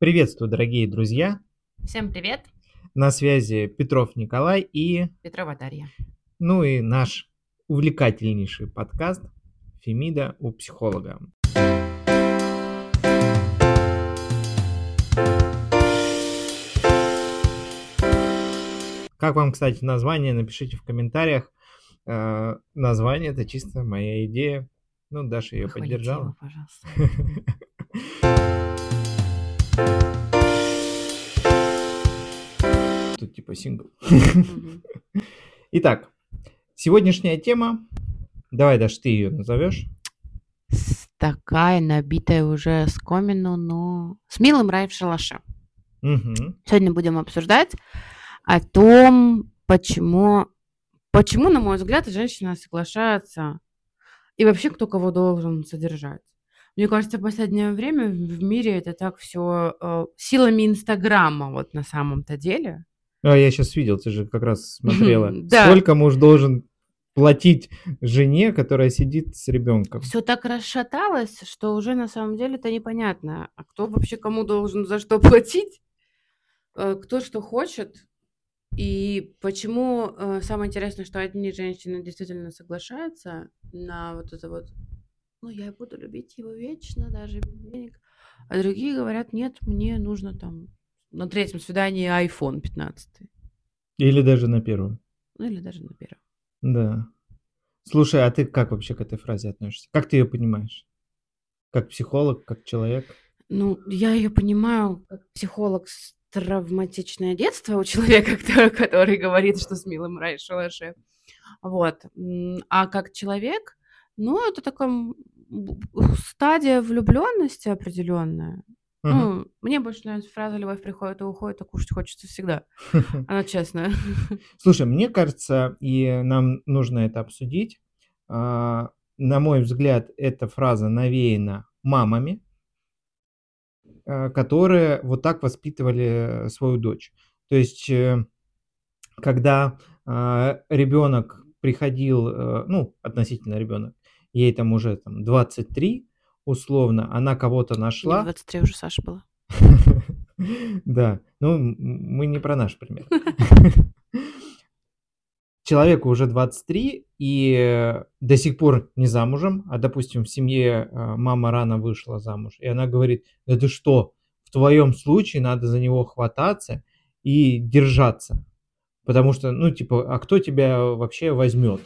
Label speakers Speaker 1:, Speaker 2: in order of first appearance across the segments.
Speaker 1: Приветствую, дорогие друзья!
Speaker 2: Всем привет!
Speaker 1: На связи Петров Николай и...
Speaker 2: Петрова Дарья.
Speaker 1: Ну и наш увлекательнейший подкаст «Фемида у психолога». Как вам, кстати, название? Напишите в комментариях. Э, название это чисто моя идея. Ну, Даша ее
Speaker 2: Похвалите
Speaker 1: поддержала.
Speaker 2: его, пожалуйста.
Speaker 1: Тут типа сингл. Итак, сегодняшняя тема. Давай, Даш, ты ее назовешь.
Speaker 2: С- Такая набитая уже скомину, но с милым рай в шалаше. Сегодня будем обсуждать о том, почему, почему, на мой взгляд, женщина соглашается и вообще кто кого должен содержать. Мне кажется, в последнее время в в мире это так все силами Инстаграма вот на самом-то деле.
Speaker 1: А я сейчас видел, ты же как раз смотрела.
Speaker 2: Да.
Speaker 1: Сколько муж должен платить жене, которая сидит с ребенком?
Speaker 2: Все так расшаталось, что уже на самом деле это непонятно, а кто вообще кому должен за что платить, э, кто что хочет. И почему э, самое интересное, что одни женщины действительно соглашаются на вот это вот, ну, я буду любить его вечно, даже без денег, а другие говорят, нет, мне нужно там на третьем свидании iPhone 15,
Speaker 1: Или даже на первом?
Speaker 2: ну или даже на первом.
Speaker 1: Да. Слушай, а ты как вообще к этой фразе относишься? Как ты ее понимаешь? Как психолог, как человек?
Speaker 2: Ну, я ее понимаю как психолог с травматичное детство у человека, который, который говорит, что с милым рай шалаше. Вот. А как человек, ну, это такая стадия влюбленности определенная.
Speaker 1: Мгм.
Speaker 2: Ну, мне больше нравится фраза «любовь приходит и уходит, а кушать хочется всегда». Она честная.
Speaker 1: Слушай, мне кажется, и нам нужно это обсудить. а, На мой взгляд, эта фраза навеяна мамами, а, которые вот так воспитывали свою дочь. То есть, э, когда ребенок приходил, э, ну, относительно ребенок, ей там уже там 23, условно, она кого-то нашла.
Speaker 2: 23 уже Саша была.
Speaker 1: Да, ну мы не про наш пример. Человеку уже 23 и э, до сих пор не замужем, а, допустим, в семье э, мама рано вышла замуж, и она говорит, да ты что, в твоем случае надо за него хвататься и держаться, потому что, ну, типа, а кто тебя вообще возьмет?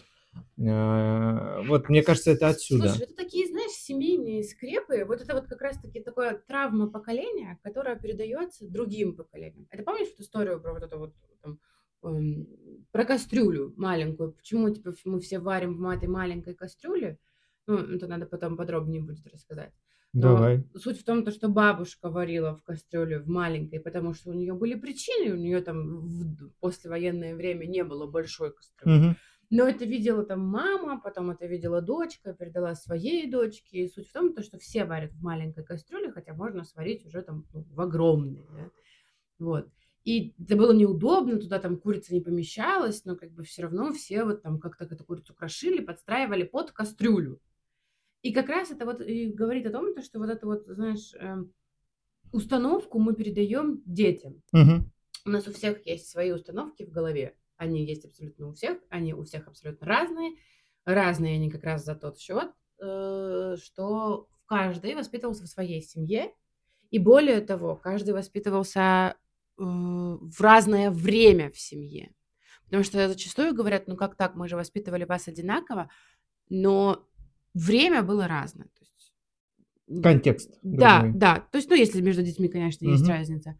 Speaker 1: Э, Вот, мне кажется, это отсюда.
Speaker 2: Слушай, это такие, знаешь, семейные скрепы. Вот это вот как раз-таки такое травма поколения, которая передается другим поколениям. Это помнишь эту историю про вот это вот там, эм, про кастрюлю маленькую? Почему типа мы все варим в этой маленькой кастрюле? Ну, это надо потом подробнее будет рассказать. Но
Speaker 1: Давай.
Speaker 2: суть в том, то, что бабушка варила в кастрюле в маленькой, потому что у нее были причины, у нее там в послевоенное время не было большой кастрюли.
Speaker 1: Мгм.
Speaker 2: Но это видела там мама, потом это видела дочка, передала своей дочке. И суть в том, то, что все варят в маленькой кастрюле, хотя можно сварить уже там ну, в огромной. да. Вот. И это было неудобно, туда там курица не помещалась, но как бы все равно все вот там как-то эту курицу крошили, подстраивали под кастрюлю. И как раз это вот и говорит о том, то, что вот это вот, знаешь, эм, установку мы передаем детям.
Speaker 1: Мгм.
Speaker 2: У нас у всех есть свои установки в голове. Они есть абсолютно у всех, они у всех абсолютно разные. Разные они как раз за тот счет, э, что каждый воспитывался в своей семье. И более того, каждый воспитывался э, в разное время в семье. Потому что зачастую говорят, ну как так, мы же воспитывали вас одинаково, но время было разное. То есть,
Speaker 1: Контекст.
Speaker 2: да,
Speaker 1: другой.
Speaker 2: да. То есть, ну, если между детьми, конечно, есть
Speaker 1: Мгм.
Speaker 2: разница.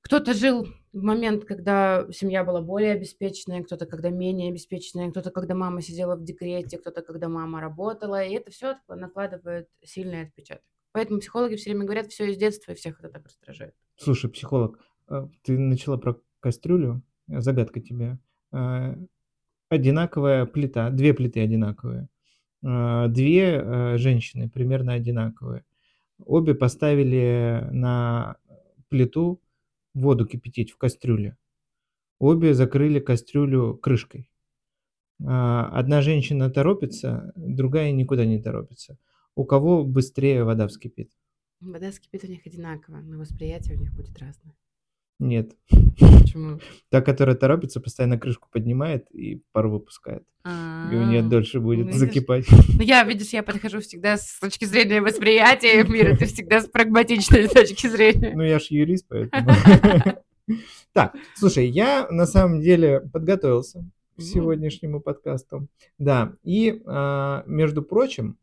Speaker 2: Кто-то жил в момент, когда семья была более обеспеченная, кто-то когда менее обеспеченная, кто-то когда мама сидела в декрете, кто-то когда мама работала, и это все накладывает сильный отпечаток. Поэтому психологи все время говорят, все из детства, и всех это так раздражает.
Speaker 1: Слушай, психолог, а, ты начала про кастрюлю. Э, Загадка тебе. А, Одинаковая плита, две плиты одинаковые. А, Две э, женщины примерно одинаковые. Обе поставили на плиту воду кипятить в кастрюле. Обе закрыли кастрюлю крышкой. А, Одна женщина торопится, другая никуда не торопится. У кого быстрее вода вскипит?
Speaker 2: Вода скипит у них одинаково, но восприятие у них будет разное.
Speaker 1: Нет.
Speaker 2: Почему?
Speaker 1: Та, которая торопится, постоянно крышку поднимает и пар выпускает. И у нее
Speaker 2: А,
Speaker 1: дольше будет
Speaker 2: видишь?
Speaker 1: закипать.
Speaker 2: Ну, я, видишь, я подхожу всегда с точки зрения восприятия мира, ты всегда с прагматичной точки зрения.
Speaker 1: Ну, я ж юрист, поэтому. Так, слушай, я на самом деле подготовился к сегодняшнему подкасту. Да, и, а, между прочим,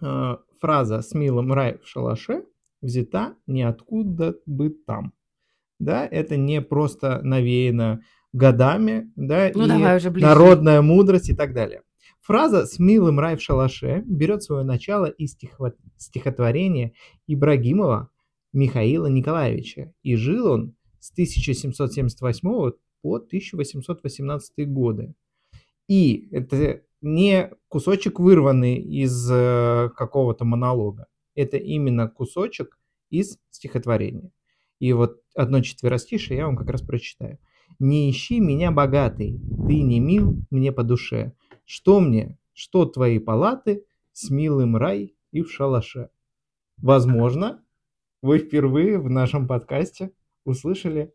Speaker 1: а, фраза «с милым рай в шалаше» взята ниоткуда бы там. Да, это не просто навеяно годами, да,
Speaker 2: Ну,
Speaker 1: и
Speaker 2: давай уже ближе.
Speaker 1: народная мудрость и так далее. Фраза «с милым рай в шалаше» берет свое начало из стихо- стихотворения Ибрагимова Михаила Николаевича. И жил он с 1778 по 1818 годы. И это не кусочек, вырванный из э, какого-то монолога. Это именно кусочек из стихотворения. И вот одно четверостишее я вам как раз прочитаю. «Не ищи меня, богатый, ты не мил мне по душе. Что мне, что твои палаты, с милым рай и в шалаше». Возможно, вы впервые в нашем подкасте услышали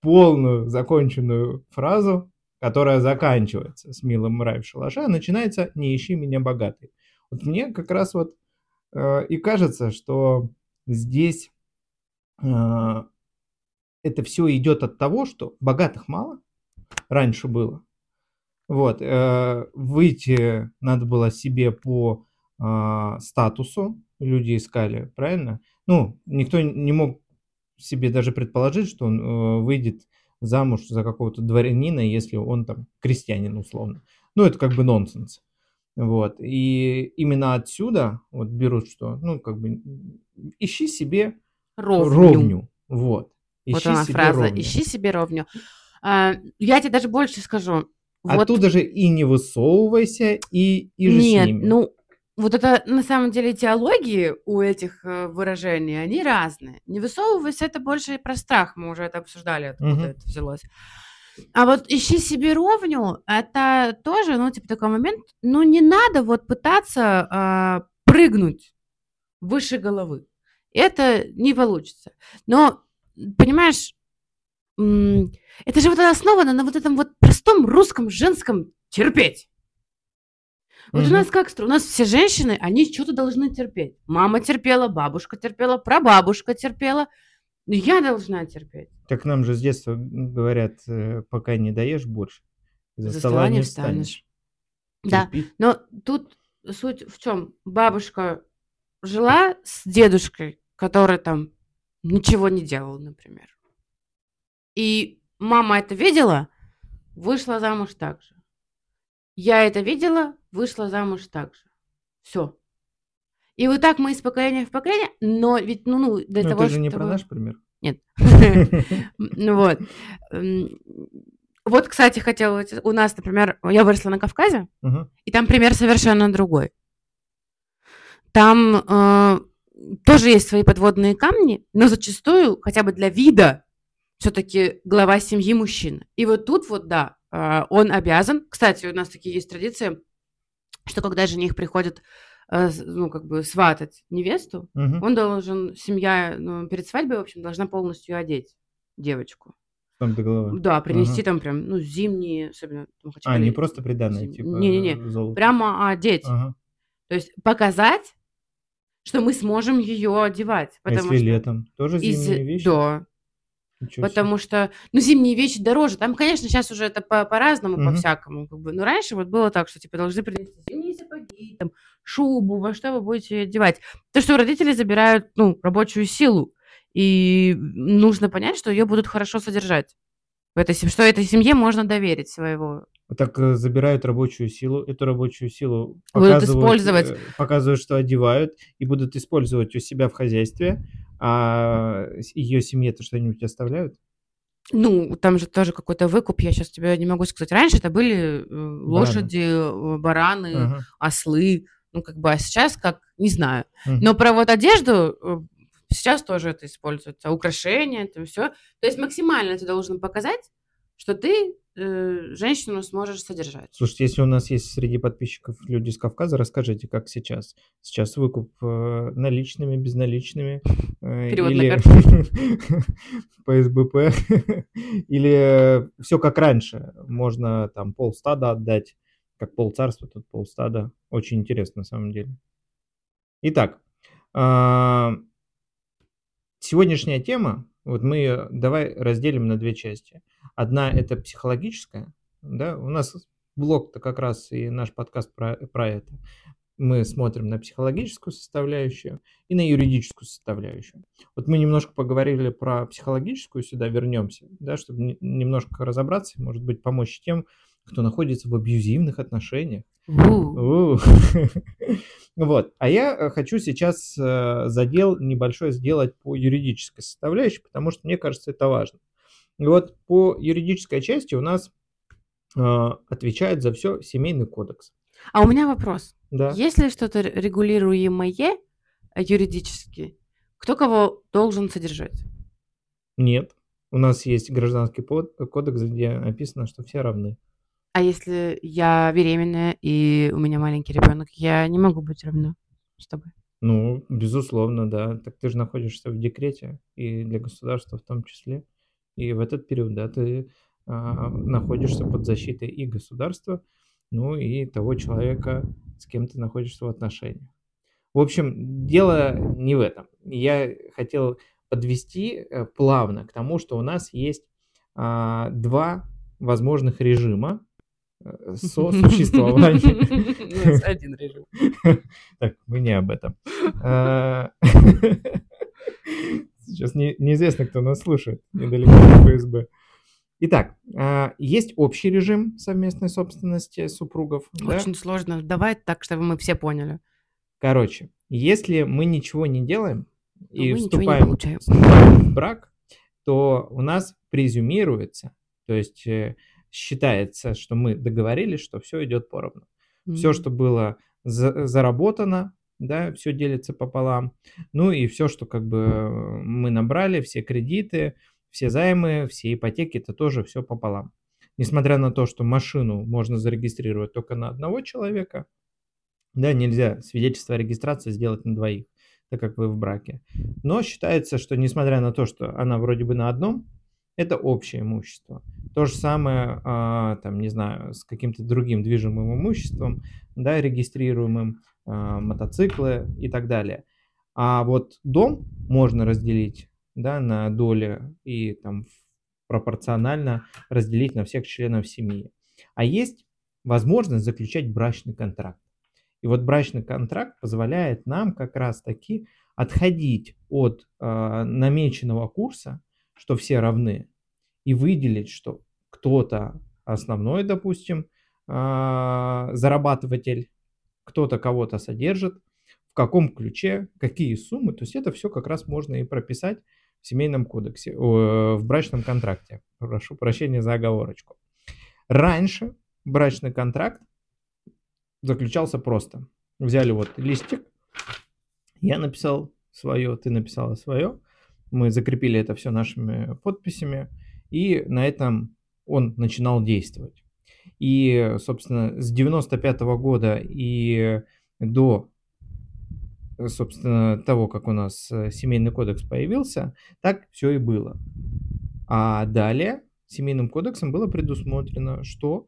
Speaker 1: полную законченную фразу, которая заканчивается с «милым рай в шалаше», а начинается «не ищи меня, богатый». Вот мне как раз вот э, и кажется, что здесь это все идет от того, что богатых мало, раньше было. Вот, э, выйти надо было себе по а, статусу, люди искали, правильно? Ну, никто не мог себе даже предположить, что он э, выйдет замуж за какого-то дворянина, если он там крестьянин условно. Ну, это как бы нонсенс. Вот. И именно отсюда вот берут, что, ну, как бы, ищи себе
Speaker 2: Ровню.
Speaker 1: ровню. Вот.
Speaker 2: Вот
Speaker 1: Ищи
Speaker 2: она
Speaker 1: себе
Speaker 2: фраза
Speaker 1: ровню.
Speaker 2: «ищи себе ровню». А, я тебе даже больше скажу. Вот
Speaker 1: Оттуда же и не высовывайся, и, и же с
Speaker 2: Нет,
Speaker 1: ними.
Speaker 2: ну, вот это на самом деле теологии у этих э, выражений, они разные. Не высовывайся, это больше про страх, мы уже это обсуждали, откуда
Speaker 1: Мгм.
Speaker 2: это взялось. А вот ищи себе ровню, это тоже, ну, типа такой момент, ну, не надо вот пытаться а, прыгнуть выше головы. Это не получится. Но, понимаешь, это же вот основано на вот этом вот простом русском женском терпеть. Вот у
Speaker 1: Мгм.
Speaker 2: нас как у нас все женщины, они что-то должны терпеть. Мама терпела, бабушка терпела, прабабушка терпела. Ну, я должна терпеть.
Speaker 1: Так нам же с детства говорят, э, пока не доешь борщ, из-за
Speaker 2: За
Speaker 1: стола не встанешь.
Speaker 2: Да,
Speaker 1: Терпи.
Speaker 2: но тут суть в чем? Бабушка жила с дедушкой, который там ничего не делал, например. И мама это видела, вышла замуж так же. Я это видела, вышла замуж так же. Все. И вот так мы из поколения в поколение, но ведь, ну, ну для
Speaker 1: Ну,
Speaker 2: того,
Speaker 1: это же не про
Speaker 2: чтобы-
Speaker 1: наш пример.
Speaker 2: Нет. Ну вот. М, Вот, кстати, хотела... У нас, например, я выросла на Кавказе, и там пример совершенно другой. Там э, тоже есть свои подводные камни, но зачастую, хотя бы для вида, все-таки глава семьи мужчина. И вот тут вот, да, э, он обязан. Кстати, у нас такие есть традиции, что когда жених приходит, э, ну, как бы сватать невесту,
Speaker 1: Мгм.
Speaker 2: он должен, семья ну, перед свадьбой, в общем, должна полностью одеть девочку.
Speaker 1: Там до головы.
Speaker 2: Да, принести
Speaker 1: Ага.
Speaker 2: там прям, ну, зимние, особенно. там,
Speaker 1: А, не просто приданное,
Speaker 2: зим-
Speaker 1: типа
Speaker 2: Не-не-не, прямо одеть.
Speaker 1: Ага.
Speaker 2: То есть показать, что мы сможем ее одевать.
Speaker 1: А
Speaker 2: Потому
Speaker 1: если
Speaker 2: что
Speaker 1: летом? Тоже
Speaker 2: из-
Speaker 1: зимние вещи?
Speaker 2: Да,
Speaker 1: Ничего себе.
Speaker 2: потому что, ну, зимние вещи дороже. Там, конечно, сейчас уже это по- по-разному,
Speaker 1: Мгм.
Speaker 2: по-всякому. Как бы. Но раньше вот было так, что типа должны принести зимние сапоги, там, шубу, во что вы будете одевать. То, что родители забирают, ну, рабочую силу. И нужно понять, что ее будут хорошо содержать. В этой, что этой семье можно доверить своего.
Speaker 1: Так э, забирают рабочую силу, эту рабочую силу
Speaker 2: Будут использовать.
Speaker 1: э, показывают, что одевают, и будут использовать у себя в хозяйстве, а ее семье-то что-нибудь оставляют?
Speaker 2: Ну, там же тоже какой-то выкуп, я сейчас тебе не могу сказать. Раньше это были э, лошади, э, бараны,
Speaker 1: Ага.
Speaker 2: ослы, ну, как бы, а сейчас как, не знаю.
Speaker 1: Мгм.
Speaker 2: Но про вот одежду сейчас тоже это используется, украшения, это все. То есть максимально ты должен показать, что ты э, женщину сможешь содержать.
Speaker 1: Слушайте, если у нас есть среди подписчиков люди с Кавказа, расскажите, как сейчас. Сейчас выкуп э, наличными, безналичными. э,
Speaker 2: Перевод на
Speaker 1: или
Speaker 2: карту.
Speaker 1: по СБП. Или все как раньше. Можно там полстада отдать, как полцарства, тут полстада. Очень интересно на самом деле. Итак, а, сегодняшняя тема, вот мы ее давай разделим на две части. Одна это психологическая, да, у нас блог-то как раз и наш подкаст про, про это. Мы смотрим на психологическую составляющую и на юридическую составляющую. Вот мы немножко поговорили про психологическую, сюда вернемся, да, чтобы не- немножко разобраться, может быть, помочь тем, кто находится в абьюзивных отношениях. Вот. А я э, хочу сейчас э, задел небольшой сделать по юридической составляющей, потому что мне кажется, это важно. И вот по юридической части у нас э, отвечает за все семейный кодекс.
Speaker 2: А у меня вопрос.
Speaker 1: Да.
Speaker 2: Если что-то р- регулируемое юридически, кто кого должен содержать?
Speaker 1: Нет. У нас есть гражданский кодекс, где написано, что все равны.
Speaker 2: А если я беременная и у меня маленький ребенок, я не могу быть равна с тобой.
Speaker 1: Ну, безусловно, да. Так ты же находишься в декрете, и для государства в том числе. И в этот период, да, ты а, находишься под защитой и государства, ну и того человека, с кем ты находишься в отношениях. В общем, дело не в этом. Я хотел подвести э, плавно к тому, что у нас есть а, два возможных режима э,
Speaker 2: нас один режим.
Speaker 1: Так, мы не об этом. А, Сейчас не- неизвестно, кто нас слушает, недалеко от ФСБ. Итак, а, есть общий режим совместной собственности супругов. да?
Speaker 2: Очень сложно. Давай так, чтобы мы все поняли.
Speaker 1: Короче, если мы ничего не делаем и вступаем, вступаем в брак, то у нас презюмируется, то есть э, считается, что мы договорились, что все идет поровну. Все,
Speaker 2: М.
Speaker 1: что было за- заработано, да, все делится пополам. Ну и все, что как бы э, мы набрали, все кредиты, все займы, все ипотеки, это тоже все пополам. Несмотря на то, что машину можно зарегистрировать только на одного человека, да, нельзя свидетельство о регистрации сделать на двоих, так как вы в браке. Но считается, что несмотря на то, что она вроде бы на одном, это общее имущество. То же самое, а, там, не знаю, с каким-то другим движимым имуществом, да, регистрируемым, а, мотоциклы и так далее. А вот дом можно разделить, да, на доли и там пропорционально разделить на всех членов семьи. А есть возможность заключать брачный контракт. И вот брачный контракт позволяет нам как раз таки отходить от а, намеченного курса, что все равны, и выделить, что кто-то основной, допустим, а, зарабатыватель, кто-то кого-то содержит, в каком ключе, какие суммы. То есть это все как раз можно и прописать в семейном кодексе, в брачном контракте. Прошу прощения за оговорочку. Раньше брачный контракт заключался просто. Взяли вот листик, я написал свое, ты написала свое, мы закрепили это все нашими подписями, и на этом он начинал действовать. И, собственно, с 95 года и до, собственно, того, как у нас э, семейный кодекс появился, так все и было. А далее семейным кодексом было предусмотрено, что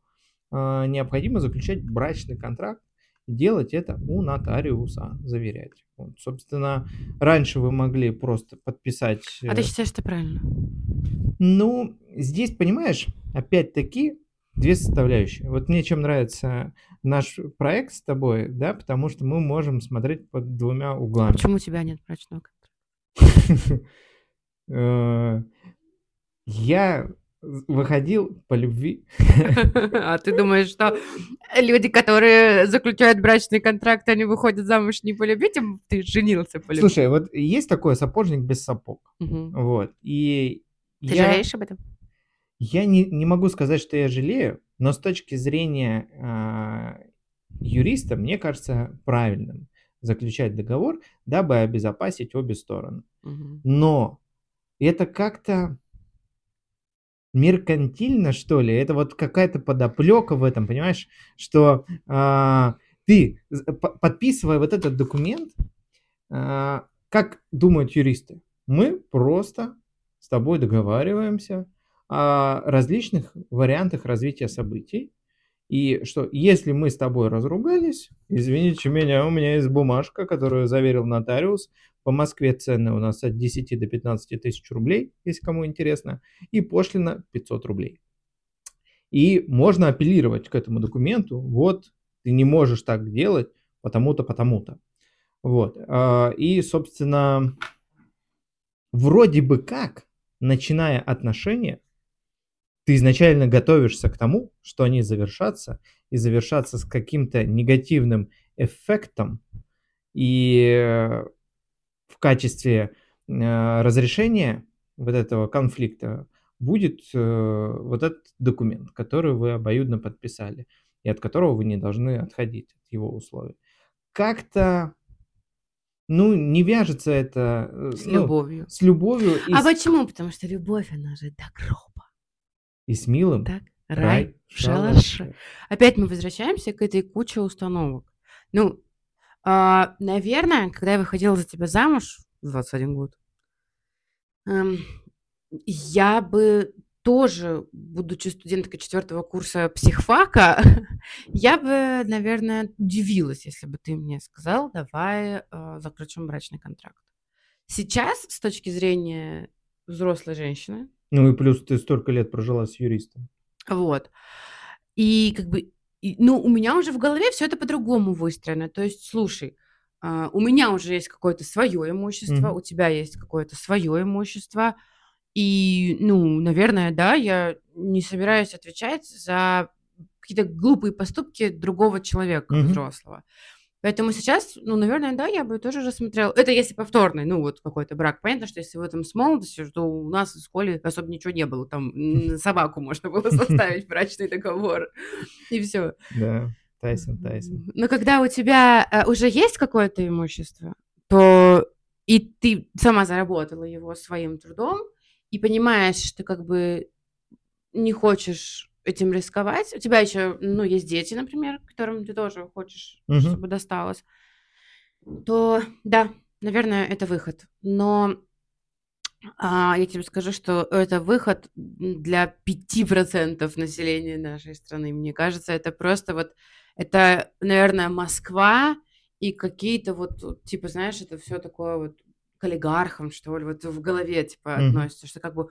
Speaker 1: а, необходимо заключать брачный контракт делать это у нотариуса, заверять. Вот, собственно, раньше вы могли просто подписать...
Speaker 2: А
Speaker 1: э,
Speaker 2: ты считаешь, что правильно?
Speaker 1: ну, здесь, понимаешь, опять-таки две составляющие. Вот мне чем нравится наш проект с тобой, да, потому что мы можем смотреть под двумя углами.
Speaker 2: Почему у тебя нет брачного контракта?
Speaker 1: Э, Я выходил по любви.
Speaker 2: А ты думаешь, что люди, которые заключают брачный контракт, они выходят замуж не по любви, тем ты женился по любви?
Speaker 1: Слушай, вот есть такой сапожник без сапог.
Speaker 2: Мгм.
Speaker 1: Вот. И
Speaker 2: Ты
Speaker 1: я,
Speaker 2: жалеешь об этом?
Speaker 1: я не, не могу сказать, что я жалею, но с точки зрения а, юриста, мне кажется правильным заключать договор, дабы обезопасить обе стороны.
Speaker 2: Мгм.
Speaker 1: Но это как-то меркантильно, что ли. Это вот какая-то подоплека в этом, понимаешь, что а, ты, подписывая вот этот документ, а, как думают юристы, мы просто с тобой договариваемся о различных вариантах развития событий, и что если мы с тобой разругались, извините меня, у меня есть бумажка, которую заверил нотариус. По Москве цены у нас от 10 до 15 тысяч рублей, если кому интересно, и пошлина 500 рублей. И можно апеллировать к этому документу. Вот, ты не можешь так делать, потому-то, потому-то. Вот. А, и, собственно, вроде бы как, начиная отношения, ты изначально готовишься к тому, что они завершатся, и завершатся с каким-то негативным эффектом, и в качестве э, разрешения вот этого конфликта будет э, вот этот документ, который вы обоюдно подписали, и от которого вы не должны отходить от его условий. Как-то ну, не вяжется это э,
Speaker 2: с ну, любовью.
Speaker 1: С любовью.
Speaker 2: а с... почему? Потому что любовь, она же до гроба
Speaker 1: и с милым
Speaker 2: так, рай в шалаше. Опять мы возвращаемся к этой куче установок. Ну, э, наверное, когда я выходила за тебя замуж в 21 год, э, я бы тоже, будучи студенткой четвертого курса психфака, я бы, наверное, удивилась, если бы ты мне сказал, давай э, заключим брачный контракт. Сейчас, с точки зрения взрослой женщины,
Speaker 1: ну и плюс ты столько лет прожила с юристом.
Speaker 2: Вот. И как бы, и, ну, у меня уже в голове все это по-другому выстроено. То есть, слушай, uh, у меня уже есть какое-то свое имущество, mm-hmm. у тебя есть какое-то свое имущество. И, ну, наверное, да, я не собираюсь отвечать за какие-то глупые поступки другого человека mm-hmm. взрослого. Поэтому сейчас, ну, наверное, да, я бы тоже рассмотрела. Это если повторный, ну, вот какой-то брак. Понятно, что если в этом с молодости, что у нас в школе особо ничего не было. Там собаку можно было составить брачный договор. И все.
Speaker 1: Да, Тайсон, Тайсон.
Speaker 2: Но когда у тебя э, уже есть какое-то имущество, то и ты сама заработала его своим трудом, и понимаешь, что как бы не хочешь этим рисковать. У тебя еще, ну, есть дети, например, которым ты тоже хочешь, угу. чтобы досталось. То да, наверное, это выход. Но а, я тебе скажу, что это выход для 5% населения нашей страны. Мне кажется, это просто вот, это, наверное, Москва и какие-то вот, типа, знаешь, это все такое вот к олигархам, что ли, вот в голове, типа, mm-hmm. относится, что как бы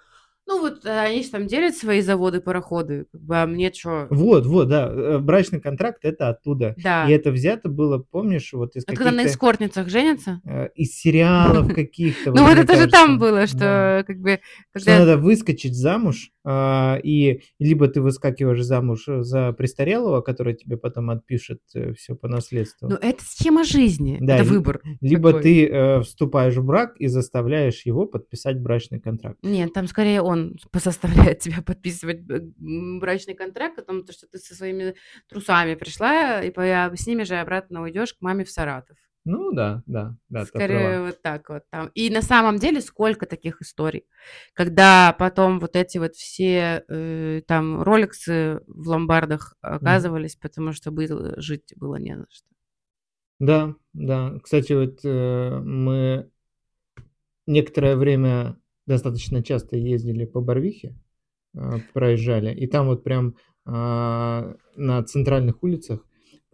Speaker 2: ну вот э, они же там делят свои заводы, пароходы, как бы, а мне что?
Speaker 1: Вот, вот, да, э, брачный контракт это оттуда.
Speaker 2: Да.
Speaker 1: И это взято было, помнишь, вот из
Speaker 2: Это когда на эскортницах женятся?
Speaker 1: Э, из сериалов каких-то.
Speaker 2: Ну вот это же там было, что как бы...
Speaker 1: Что надо выскочить замуж, а, и либо ты выскакиваешь замуж за престарелого, который тебе потом отпишет все по наследству.
Speaker 2: Ну это схема жизни, это выбор.
Speaker 1: Либо ты вступаешь в брак и заставляешь его подписать брачный контракт.
Speaker 2: Нет, там скорее он заставляет тебя подписывать брачный контракт о том, что ты со своими трусами пришла, и с ними же обратно уйдешь к маме в Саратов.
Speaker 1: Ну да, да, да.
Speaker 2: Скорее вот так вот там. И на самом деле сколько таких историй, когда потом вот эти вот все э, там роликсы в ломбардах оказывались, mm. потому что было, жить было не на что.
Speaker 1: Да, да. Кстати, вот э, мы некоторое время достаточно часто ездили по Барвихе, а, проезжали, и там вот прям а, на центральных улицах,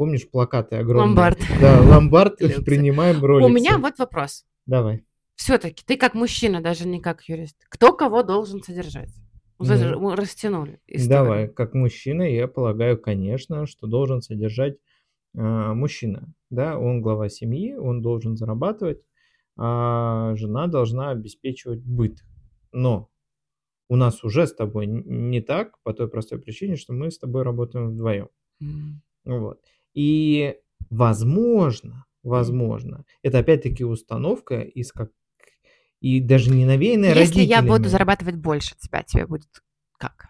Speaker 1: помнишь, плакаты огромные?
Speaker 2: Ломбард.
Speaker 1: Да, ломбард, принимаем роликсы.
Speaker 2: У меня вот вопрос.
Speaker 1: Давай.
Speaker 2: Все-таки ты как мужчина, даже не как юрист, кто кого должен содержать? Ну, Мы растянули.
Speaker 1: Историю. Давай, как мужчина, я полагаю, конечно, что должен содержать э, мужчина. Да, он глава семьи, он должен зарабатывать, а жена должна обеспечивать быт. Но у нас уже с тобой не так, по той простой причине, что мы с тобой работаем вдвоем. Mm. Вот. И возможно, возможно, это опять-таки установка из как и даже не навеянная
Speaker 2: Если
Speaker 1: родителями.
Speaker 2: я буду зарабатывать больше тебя, тебе будет как?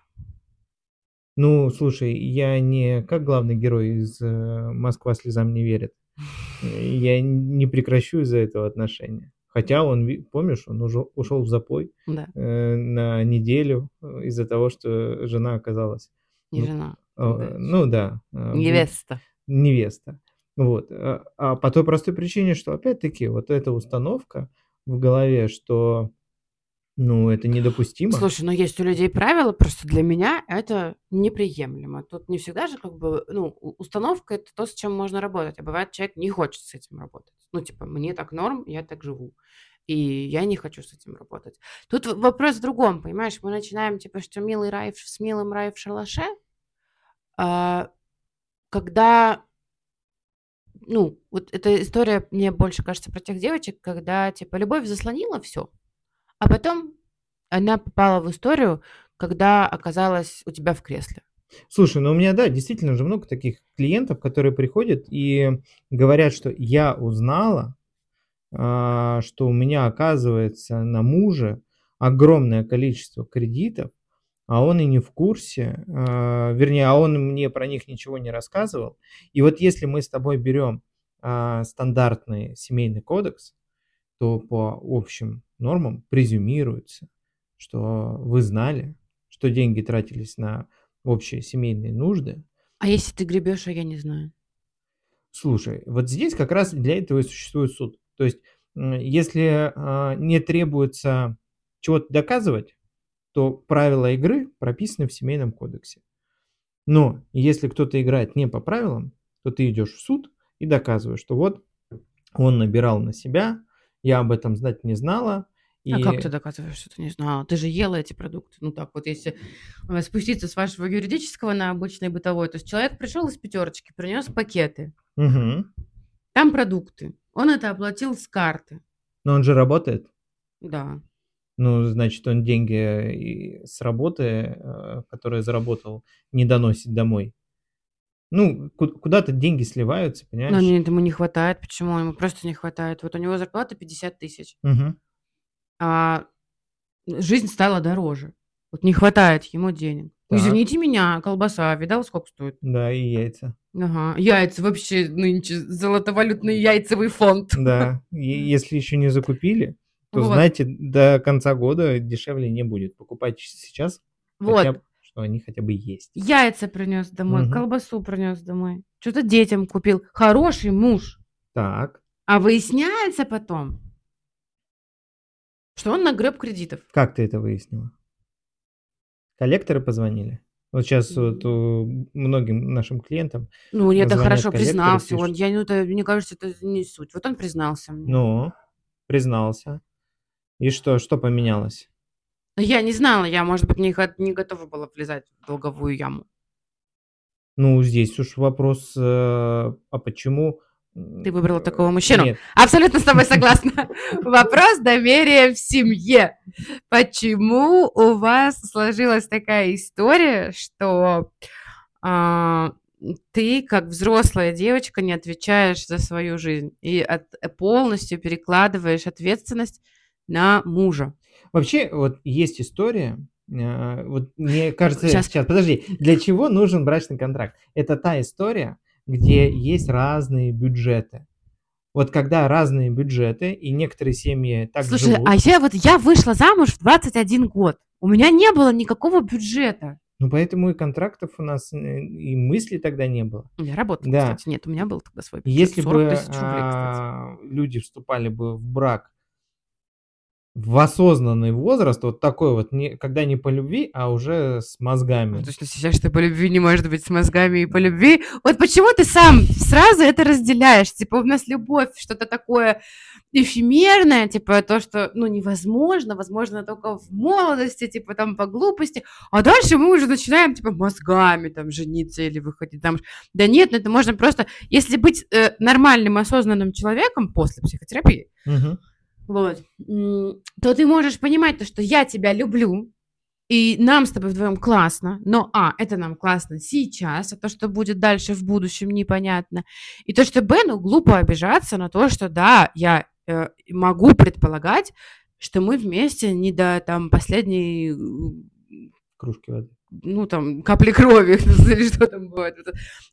Speaker 1: Ну, слушай, я не как главный герой из э, «Москва слезам не верит». Я не прекращу из-за этого отношения. Хотя он, помнишь, он уже ушел в запой
Speaker 2: Да,
Speaker 1: э, на неделю э, из-за того, что жена оказалась,
Speaker 2: не
Speaker 1: ну,
Speaker 2: жена, да,
Speaker 1: ну да, э, в-
Speaker 2: невеста.
Speaker 1: невеста. Вот. А а по той простой причине, что опять-таки вот эта установка в голове, что, ну, это недопустимо.
Speaker 2: Слушай, ну есть у людей правила, просто для меня это неприемлемо. Тут не всегда же как бы, ну, установка это то, с чем можно работать, а бывает человек не хочет с этим работать. Ну, типа, мне так норм, я так живу. И я не хочу с этим работать. Тут вопрос в другом, понимаешь? Мы начинаем, типа, что милый рай с милым рай в шалаше, когда, ну, вот эта история мне больше кажется про тех девочек, когда, типа, любовь заслонила все, а потом она попала в историю, когда оказалась у тебя в кресле.
Speaker 1: Слушай, ну у меня, да, действительно же много таких клиентов, которые приходят и говорят, что я узнала, а, что у меня оказывается на муже огромное количество кредитов, а он и не в курсе, а, вернее, а он мне про них ничего не рассказывал. И вот если мы с тобой берем а, стандартный семейный кодекс, то по общим нормам презюмируется, что вы знали, что деньги тратились на общие семейные нужды.
Speaker 2: А если ты гребешь, а я не знаю?
Speaker 1: Слушай, вот здесь как раз для этого и существует суд. То есть, если а, не требуется чего-то доказывать, то правила игры прописаны в семейном кодексе. Но если кто-то играет не по правилам, то ты идешь в суд и доказываешь, что вот он набирал на себя, я об этом знать не знала. И...
Speaker 2: А как ты доказываешь, что ты не знала? Ты же ела эти продукты. Ну так вот, если э, спуститься с вашего юридического на обычный бытовой, то есть человек пришел из пятерочки, принес пакеты,
Speaker 1: Мгм.
Speaker 2: там продукты, он это оплатил с карты.
Speaker 1: Но он же работает.
Speaker 2: Да.
Speaker 1: Ну, значит, он деньги и с работы, э, которые заработал, не доносит домой. Ну, ку- куда-то деньги сливаются, понимаешь?
Speaker 2: нет, ему не хватает. Почему? Ему просто не хватает. Вот у него зарплата 50 тысяч,
Speaker 1: Мгм.
Speaker 2: а жизнь стала дороже. Вот не хватает ему денег.
Speaker 1: Так.
Speaker 2: Извините меня, колбаса, видал, сколько стоит?
Speaker 1: Да, и яйца.
Speaker 2: Ага. Яйца вообще нынче золотовалютный яйцевый фонд.
Speaker 1: Да, и если еще не закупили, то
Speaker 2: Вот.
Speaker 1: знаете, до конца года дешевле не будет. Покупайте сейчас, хотя
Speaker 2: Вот.
Speaker 1: б- что они хотя бы есть.
Speaker 2: Яйца принес домой,
Speaker 1: Мгм.
Speaker 2: колбасу принес домой. Что-то детям купил. Хороший муж.
Speaker 1: Так,
Speaker 2: А выясняется потом, что он нагреб кредитов.
Speaker 1: как ты это выяснила? Коллекторы позвонили? Вот сейчас вот у многим нашим клиентам,
Speaker 2: Ну, это хорошо, признался он.
Speaker 1: пишут.
Speaker 2: Я, ну, это, мне кажется, это не суть. Вот он признался мне.
Speaker 1: ну, признался. И что, что поменялось?
Speaker 2: Я не знала, я, может быть, не, не готова была влезать в долговую яму.
Speaker 1: Ну, здесь уж вопрос, э, а почему...
Speaker 2: Ты выбрала
Speaker 1: э,
Speaker 2: такого мужчину?
Speaker 1: Нет,
Speaker 2: Абсолютно с тобой согласна. Вопрос доверия в семье. Почему у вас сложилась такая история, что а, ты, как взрослая девочка, не отвечаешь за свою жизнь и от- полностью перекладываешь ответственность на мужа?
Speaker 1: Вообще, вот есть история, э, вот мне кажется,
Speaker 2: Щас.
Speaker 1: сейчас, подожди, для чего нужен брачный контракт? Это та история, где есть разные бюджеты. Вот когда разные бюджеты, и некоторые семьи так
Speaker 2: Слушай,
Speaker 1: живут,
Speaker 2: а я вот я вышла замуж в 21 год. У меня не было никакого бюджета.
Speaker 1: ну поэтому и контрактов у нас, э, и мысли тогда не было.
Speaker 2: У меня работала,
Speaker 1: Да.
Speaker 2: кстати. Нет, у меня был тогда свой бюджет.
Speaker 1: Если
Speaker 2: 40
Speaker 1: бы
Speaker 2: рублей,
Speaker 1: а, люди вступали бы в брак в осознанный возраст, вот такой вот, не, когда не по любви, а уже с мозгами.
Speaker 2: Ну, То есть ты сейчас что по любви не может быть с мозгами и по любви. Вот почему ты сам сразу это разделяешь? Типа у нас любовь, что-то такое эфемерное, типа то, что, ну, невозможно, возможно, только в молодости, типа там по глупости, а дальше мы уже начинаем, типа, мозгами там жениться или выходить замуж. Да нет, ну это можно просто, если быть э, нормальным, осознанным человеком после психотерапии,
Speaker 1: Мгм.
Speaker 2: Вот, то ты можешь понимать то, что я тебя люблю, и нам с тобой вдвоем классно, но, а, это нам классно сейчас, а то, что будет дальше в будущем, непонятно. И то, что, б, ну, глупо обижаться на то, что, да, я э, могу предполагать, что мы вместе не до, там, последней, м,
Speaker 1: Кружки воды.
Speaker 2: Ну, там, капли крови, или что там бывает.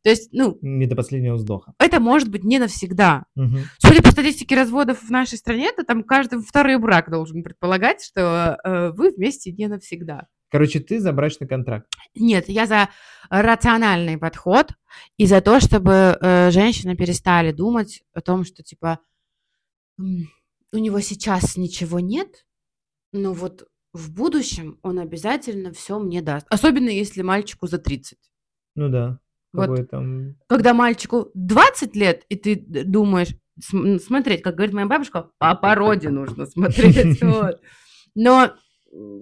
Speaker 2: То есть, ну...
Speaker 1: Не до последнего вздоха.
Speaker 2: Это может быть не навсегда.
Speaker 1: Мгм.
Speaker 2: Судя по статистике разводов в нашей стране, то там каждый второй брак должен предполагать, что э, вы вместе не навсегда.
Speaker 1: Короче, ты за брачный контракт.
Speaker 2: Нет, я за рациональный подход и за то, чтобы э, женщины перестали думать о том, что типа у него сейчас ничего нет, но вот в будущем он обязательно все мне даст. Особенно если мальчику за 30.
Speaker 1: Ну да.
Speaker 2: Вот.
Speaker 1: Там...
Speaker 2: Когда мальчику 20 лет, и ты думаешь, см- смотреть, как говорит моя бабушка, по породе нужно смотреть. вот. Но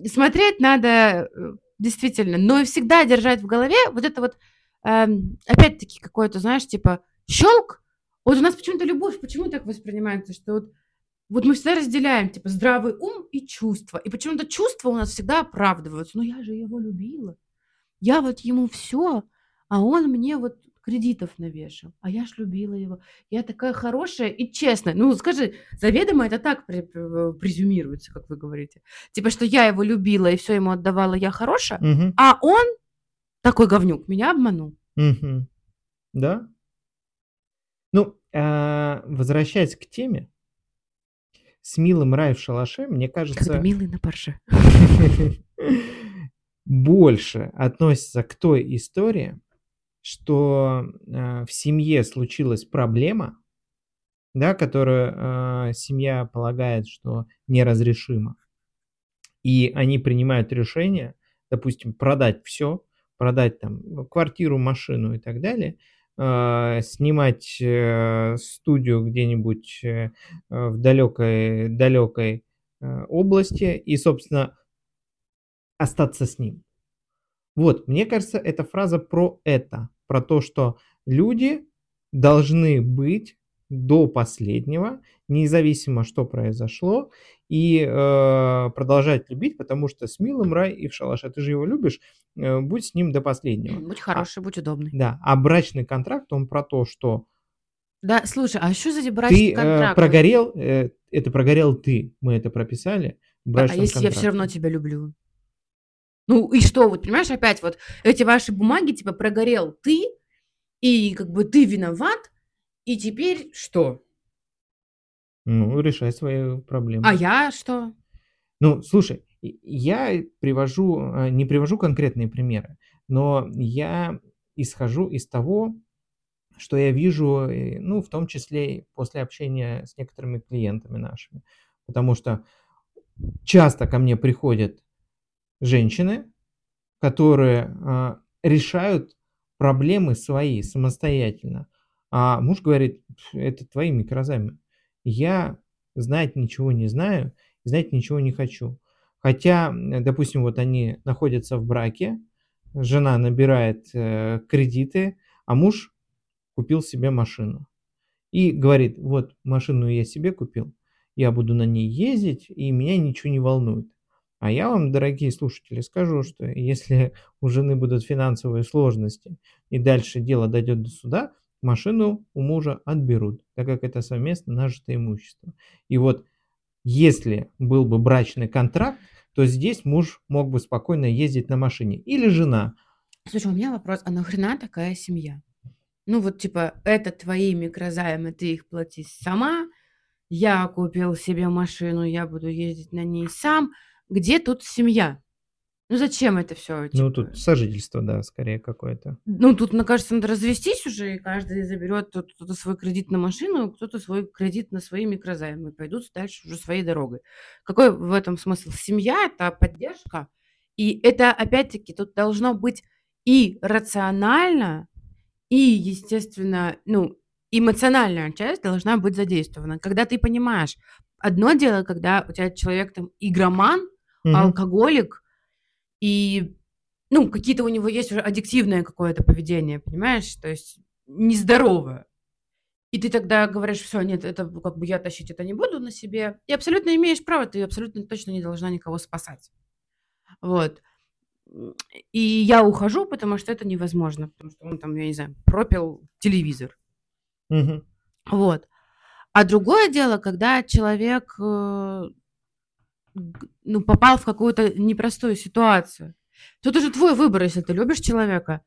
Speaker 2: смотреть надо э, действительно, но и всегда держать в голове вот это вот, эм, опять-таки, какое-то, знаешь, типа, щелк. Вот у нас почему-то любовь, почему так воспринимается, что вот, вот мы всегда разделяем, типа, здравый ум и чувства. И почему-то чувства у нас всегда оправдываются. Ну, я же его любила. Я вот ему все, а он мне вот кредитов навешал. А я ж любила его. Я такая хорошая и честная. Ну, скажи, заведомо это так презюмируется, как вы говорите. Типа, что я его любила и все ему отдавала, я хорошая.
Speaker 1: Мгм.
Speaker 2: А он, такой говнюк, меня обманул.
Speaker 1: Мгм. Да? Ну, а, возвращаясь к теме, с милым рай в шалаше, мне
Speaker 2: Когда
Speaker 1: кажется,
Speaker 2: милый на парше.
Speaker 1: больше относится к той истории, что а, в семье случилась проблема, да, которую а, семья полагает, что неразрешима. И они принимают решение, допустим, продать все, продать там квартиру, машину и так далее, снимать э, студию где-нибудь э, э, в далекой, далекой э, области и, собственно, остаться с ним. Вот, мне кажется, эта фраза про это, про то, что люди должны быть до последнего, независимо, что произошло, и э, продолжать любить, потому что с милым рай и в шалаше. Ты же его любишь, э, будь с ним до последнего.
Speaker 2: Будь хороший, будь удобный.
Speaker 1: Да, а брачный контракт, он про то, что
Speaker 2: Да, слушай, а что за брачный
Speaker 1: ты э,
Speaker 2: контракт?
Speaker 1: прогорел, э, это прогорел ты, мы это прописали в
Speaker 2: А если я все равно тебя люблю? Ну и что, вот понимаешь, опять вот эти ваши бумаги, типа, прогорел ты, и как бы ты виноват, и теперь что?
Speaker 1: Ну, решай свои проблемы.
Speaker 2: А я что?
Speaker 1: Ну, слушай, я привожу, э, не привожу конкретные примеры, но я исхожу из того, что я вижу, э, ну, в том числе после общения с некоторыми клиентами нашими. Потому что часто ко мне приходят женщины, которые а, решают проблемы свои самостоятельно. А муж говорит, «Пф, это твои микрозаймы. Я знать ничего не знаю, знать ничего не хочу. Хотя, допустим, вот они находятся в браке, жена набирает э, кредиты, а муж купил себе машину. И говорит, вот машину я себе купил, я буду на ней ездить, и меня ничего не волнует. А я вам, дорогие слушатели, скажу, что если у жены будут финансовые сложности и дальше дело дойдет до суда, машину у мужа отберут, так как это совместно нажитое имущество. И вот если был бы брачный контракт, то здесь муж мог бы спокойно ездить на машине. Или жена.
Speaker 2: Слушай, у меня вопрос, а нахрена такая семья? Ну вот типа, это твои микрозаймы, ты их плати сама, я купил себе машину, я буду ездить на ней сам. Где тут семья? Ну зачем это все?
Speaker 1: Ну, тут сожительство, да, скорее какое-то.
Speaker 2: Ну, тут, мне кажется, надо развестись уже, и каждый заберет кто-то свой кредит на машину, кто-то свой кредит на свои микрозаймы, и пойдут дальше уже своей дорогой. Какой в этом смысл? Семья – это поддержка, и это, опять-таки, тут должно быть и рационально, и, естественно, ну, эмоциональная часть должна быть задействована. Когда ты понимаешь, одно дело, когда у тебя человек там игроман,
Speaker 1: Мгм.
Speaker 2: алкоголик, и, ну, какие-то у него есть уже аддиктивное какое-то поведение, понимаешь? То есть нездоровое. И ты тогда говоришь, все, нет, это как бы я тащить это не буду на себе. И абсолютно имеешь право, ты абсолютно точно не должна никого спасать. Вот. И я ухожу, потому что это невозможно, потому что он там, я не знаю, пропил телевизор.
Speaker 1: Мгм.
Speaker 2: Вот. А другое дело, когда человек э, ну, попал в какую-то непростую ситуацию. Тут уже твой выбор, если ты любишь человека,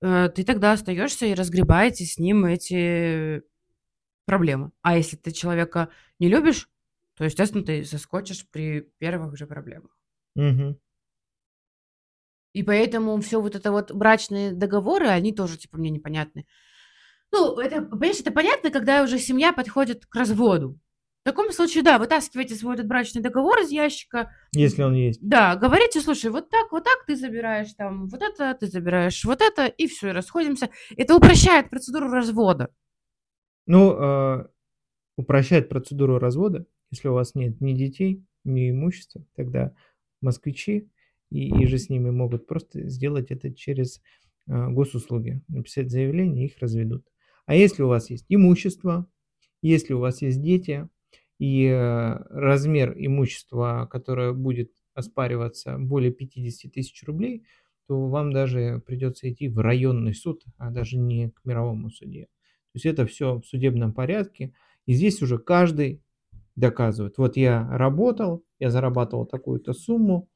Speaker 2: э, ты тогда остаешься и разгребаете с ним эти проблемы. А если ты человека не любишь, то, естественно, ты заскочишь при первых же проблемах.
Speaker 1: Мгм.
Speaker 2: И поэтому все вот это вот брачные договоры, они тоже, типа, мне непонятны. Ну, это, понимаешь, это понятно, когда уже семья подходит к разводу. В таком случае, да, вытаскивайте свой этот брачный договор из ящика.
Speaker 1: Если он есть.
Speaker 2: Да, говорите, слушай, вот так, вот так ты забираешь там, вот это ты забираешь, вот это, и все, и расходимся. Это упрощает процедуру развода.
Speaker 1: Ну, а, упрощает процедуру развода, если у вас нет ни детей, ни имущества, тогда москвичи и, и же с ними могут просто сделать это через а, госуслуги, написать заявление, их разведут. А если у вас есть имущество, если у вас есть дети, и э, размер имущества, которое будет оспариваться более 50 тысяч рублей, то вам даже придется идти в районный суд, а даже не к мировому суде. То есть это все в судебном порядке. И здесь уже каждый доказывает. Вот я работал, я зарабатывал такую-то сумму,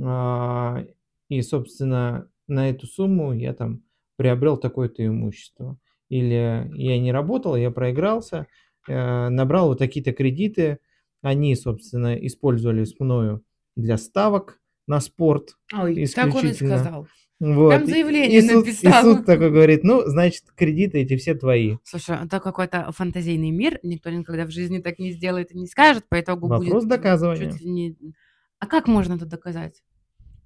Speaker 1: а, и, собственно, на эту сумму я там приобрел такое-то имущество. Или я не работал, я проигрался, набрал вот такие-то кредиты. Они, собственно, использовались мною для ставок на спорт.
Speaker 2: Ой, так он и сказал.
Speaker 1: Вот.
Speaker 2: Там заявление
Speaker 1: и суд,
Speaker 2: написал.
Speaker 1: И суд такой говорит, ну, значит, кредиты эти все твои.
Speaker 2: Слушай, это какой-то фантазийный мир, никто никогда в жизни так не сделает и не скажет, по итогу
Speaker 1: Вопрос
Speaker 2: будет
Speaker 1: доказывания.
Speaker 2: чуть ли не... А как можно это доказать?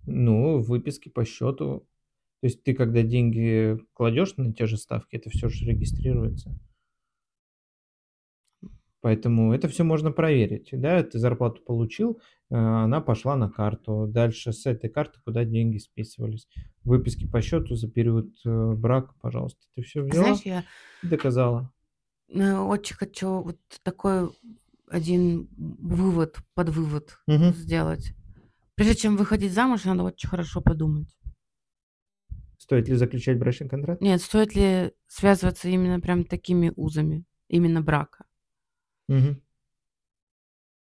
Speaker 1: Ну, выписки по счету. То есть ты, когда деньги кладешь на те же ставки, это все же регистрируется. Поэтому это все можно проверить. Да, ты зарплату получил, э, она пошла на карту. Дальше с этой карты куда деньги списывались. Выписки по счету за период э, брака, пожалуйста. Ты все взяла
Speaker 2: Знаешь, я
Speaker 1: и доказала.
Speaker 2: очень хочу вот такой один вывод, подвывод
Speaker 1: Мгм.
Speaker 2: сделать. Прежде чем выходить замуж, надо очень хорошо подумать.
Speaker 1: Стоит ли заключать брачный контракт?
Speaker 2: Нет, стоит ли связываться именно прям такими узами, именно брака.
Speaker 1: Мгм.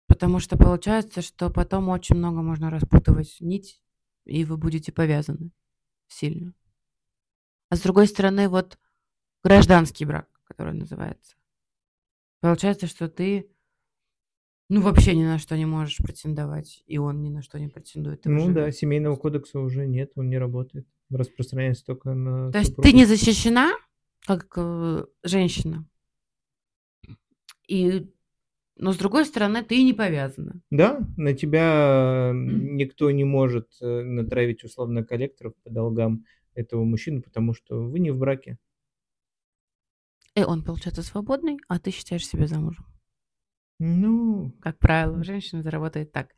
Speaker 2: Потому что получается, что потом очень много можно распутывать нить, и вы будете повязаны сильно. А с другой стороны, вот гражданский брак, который называется. Получается, что ты ну вообще ни на что не можешь претендовать, и он ни на что не претендует. Ты
Speaker 1: Ну
Speaker 2: уже-
Speaker 1: да, семейного кодекса уже нет, он не работает. Распространяется только на
Speaker 2: То есть ты
Speaker 1: супругов.
Speaker 2: не защищена, как э, женщина. И, но с другой стороны, ты и не повязана.
Speaker 1: Да, на тебя никто не может э, натравить условно коллекторов по долгам этого мужчины, потому что вы не в браке.
Speaker 2: И он, получается, свободный, а ты считаешь себя замужем.
Speaker 1: Ну,
Speaker 2: Как правило, женщина заработает так.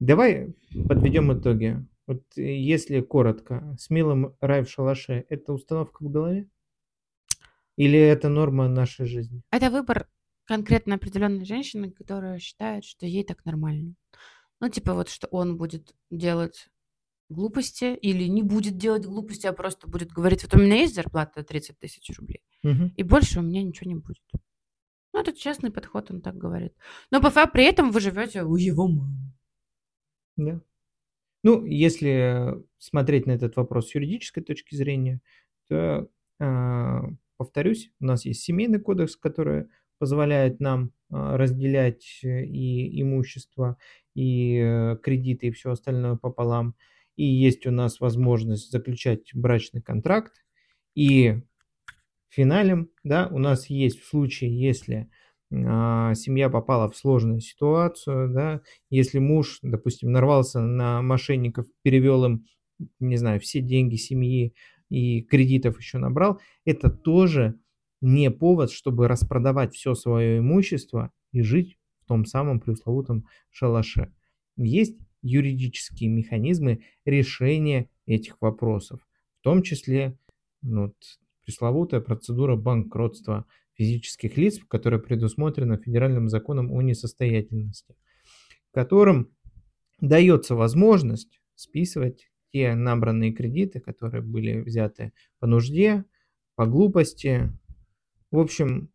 Speaker 1: давай подведем итоги. Вот э, если коротко, с милым рай в шалаше – это установка в голове? Или это норма нашей жизни?
Speaker 2: Это выбор конкретно определенной женщины, которая считает, что ей так нормально. Ну, типа вот, что он будет делать глупости или не будет делать глупости, а просто будет говорить, вот у меня есть зарплата 30 тысяч рублей,
Speaker 1: Мгм.
Speaker 2: и больше у меня ничего не будет. Ну, это честный подход, он так говорит. Но по факту при этом вы живете у его мамы.
Speaker 1: Да. Ну, если смотреть на этот вопрос с юридической точки зрения, то, а, повторюсь, у нас есть семейный кодекс, который позволяет нам а, разделять э, и имущество, и э, кредиты, и все остальное пополам. И есть у нас возможность заключать брачный контракт. И финалем, да, у нас есть в случае, если а, семья попала в сложную ситуацию, да, если муж, допустим, нарвался на мошенников, перевел им, не знаю, все деньги семьи и кредитов еще набрал, это тоже не повод, чтобы распродавать все свое имущество и жить в том самом пресловутом шалаше. Есть юридические механизмы решения этих вопросов, в том числе ну, вот, пресловутая процедура банкротства физических лиц, которая предусмотрена федеральным законом о несостоятельности, которым дается возможность списывать те набранные кредиты, которые были взяты по нужде, по глупости. В общем,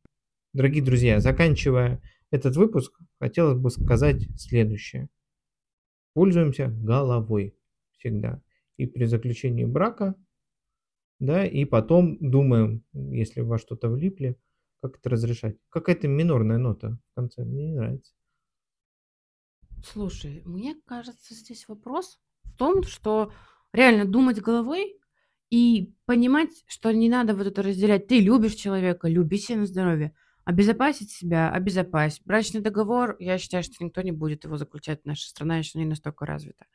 Speaker 1: дорогие друзья, заканчивая этот выпуск, хотелось бы сказать следующее. Пользуемся головой. всегда. И при заключении брака, да, и потом думаем, если во что-то влипли, как это разрешать. Какая-то минорная нота в конце, мне не нравится.
Speaker 2: Слушай, мне кажется, здесь вопрос том, что реально думать головой и понимать, что не надо вот это разделять. Ты любишь человека, люби себя на здоровье. Обезопасить себя, обезопасить. Брачный договор, я считаю, что никто не будет его заключать. Наша страна еще не настолько развита.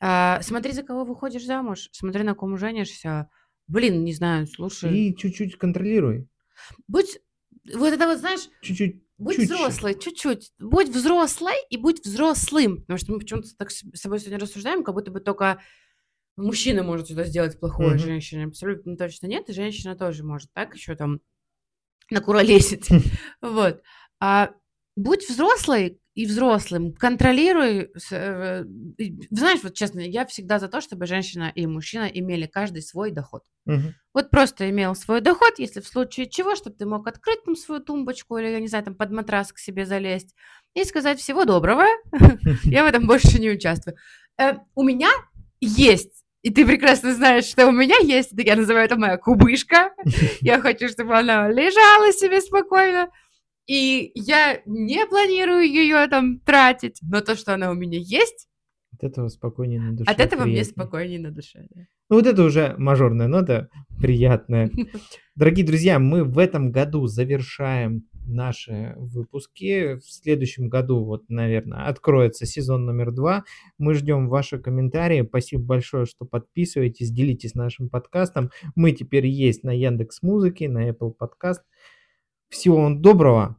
Speaker 2: А, смотри, за кого выходишь замуж, смотри, на ком женишься. Блин, не знаю, слушай.
Speaker 1: И чуть-чуть контролируй.
Speaker 2: Будь, вот это вот, знаешь,
Speaker 1: Чуть-чуть.
Speaker 2: Будь
Speaker 1: чуть-чуть.
Speaker 2: взрослый, чуть-чуть. Будь взрослой и будь взрослым. Потому что мы почему-то так с собой сегодня рассуждаем, как будто бы только мужчина может что-то сделать плохое
Speaker 1: Мгм.
Speaker 2: женщине. Абсолютно точно нет. И женщина тоже может так еще там накуролесить. Вот. А будь взрослой и взрослым. Контролируй. э, Знаешь, вот честно, я всегда за то, чтобы женщина и мужчина имели каждый свой доход.
Speaker 1: Мгм.
Speaker 2: Вот просто имел свой доход, если в случае чего, чтобы ты мог открыть там свою тумбочку или, я не знаю, там под матрас к себе залезть и сказать всего доброго, я в этом больше не участвую. Э, У меня есть, и ты прекрасно знаешь, что у меня есть, я называю это моя кубышка, я хочу, чтобы она лежала себе спокойно, и я не планирую ее там тратить, но то, что она у меня есть,
Speaker 1: От этого спокойнее на душе.
Speaker 2: от этого мне
Speaker 1: приятнее.
Speaker 2: спокойнее на душе. да.
Speaker 1: Ну, вот это уже мажорная нота, приятная. Дорогие друзья, мы в этом году завершаем наши выпуски. В следующем году, вот, наверное, откроется сезон номер два. Мы ждем ваши комментарии. Спасибо большое, что подписываетесь, делитесь нашим подкастом. Мы теперь есть на Яндекс Музыке, на Apple Podcast. Всего вам доброго.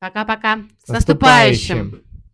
Speaker 2: Пока-пока. С
Speaker 1: Наступающим.
Speaker 2: наступающим!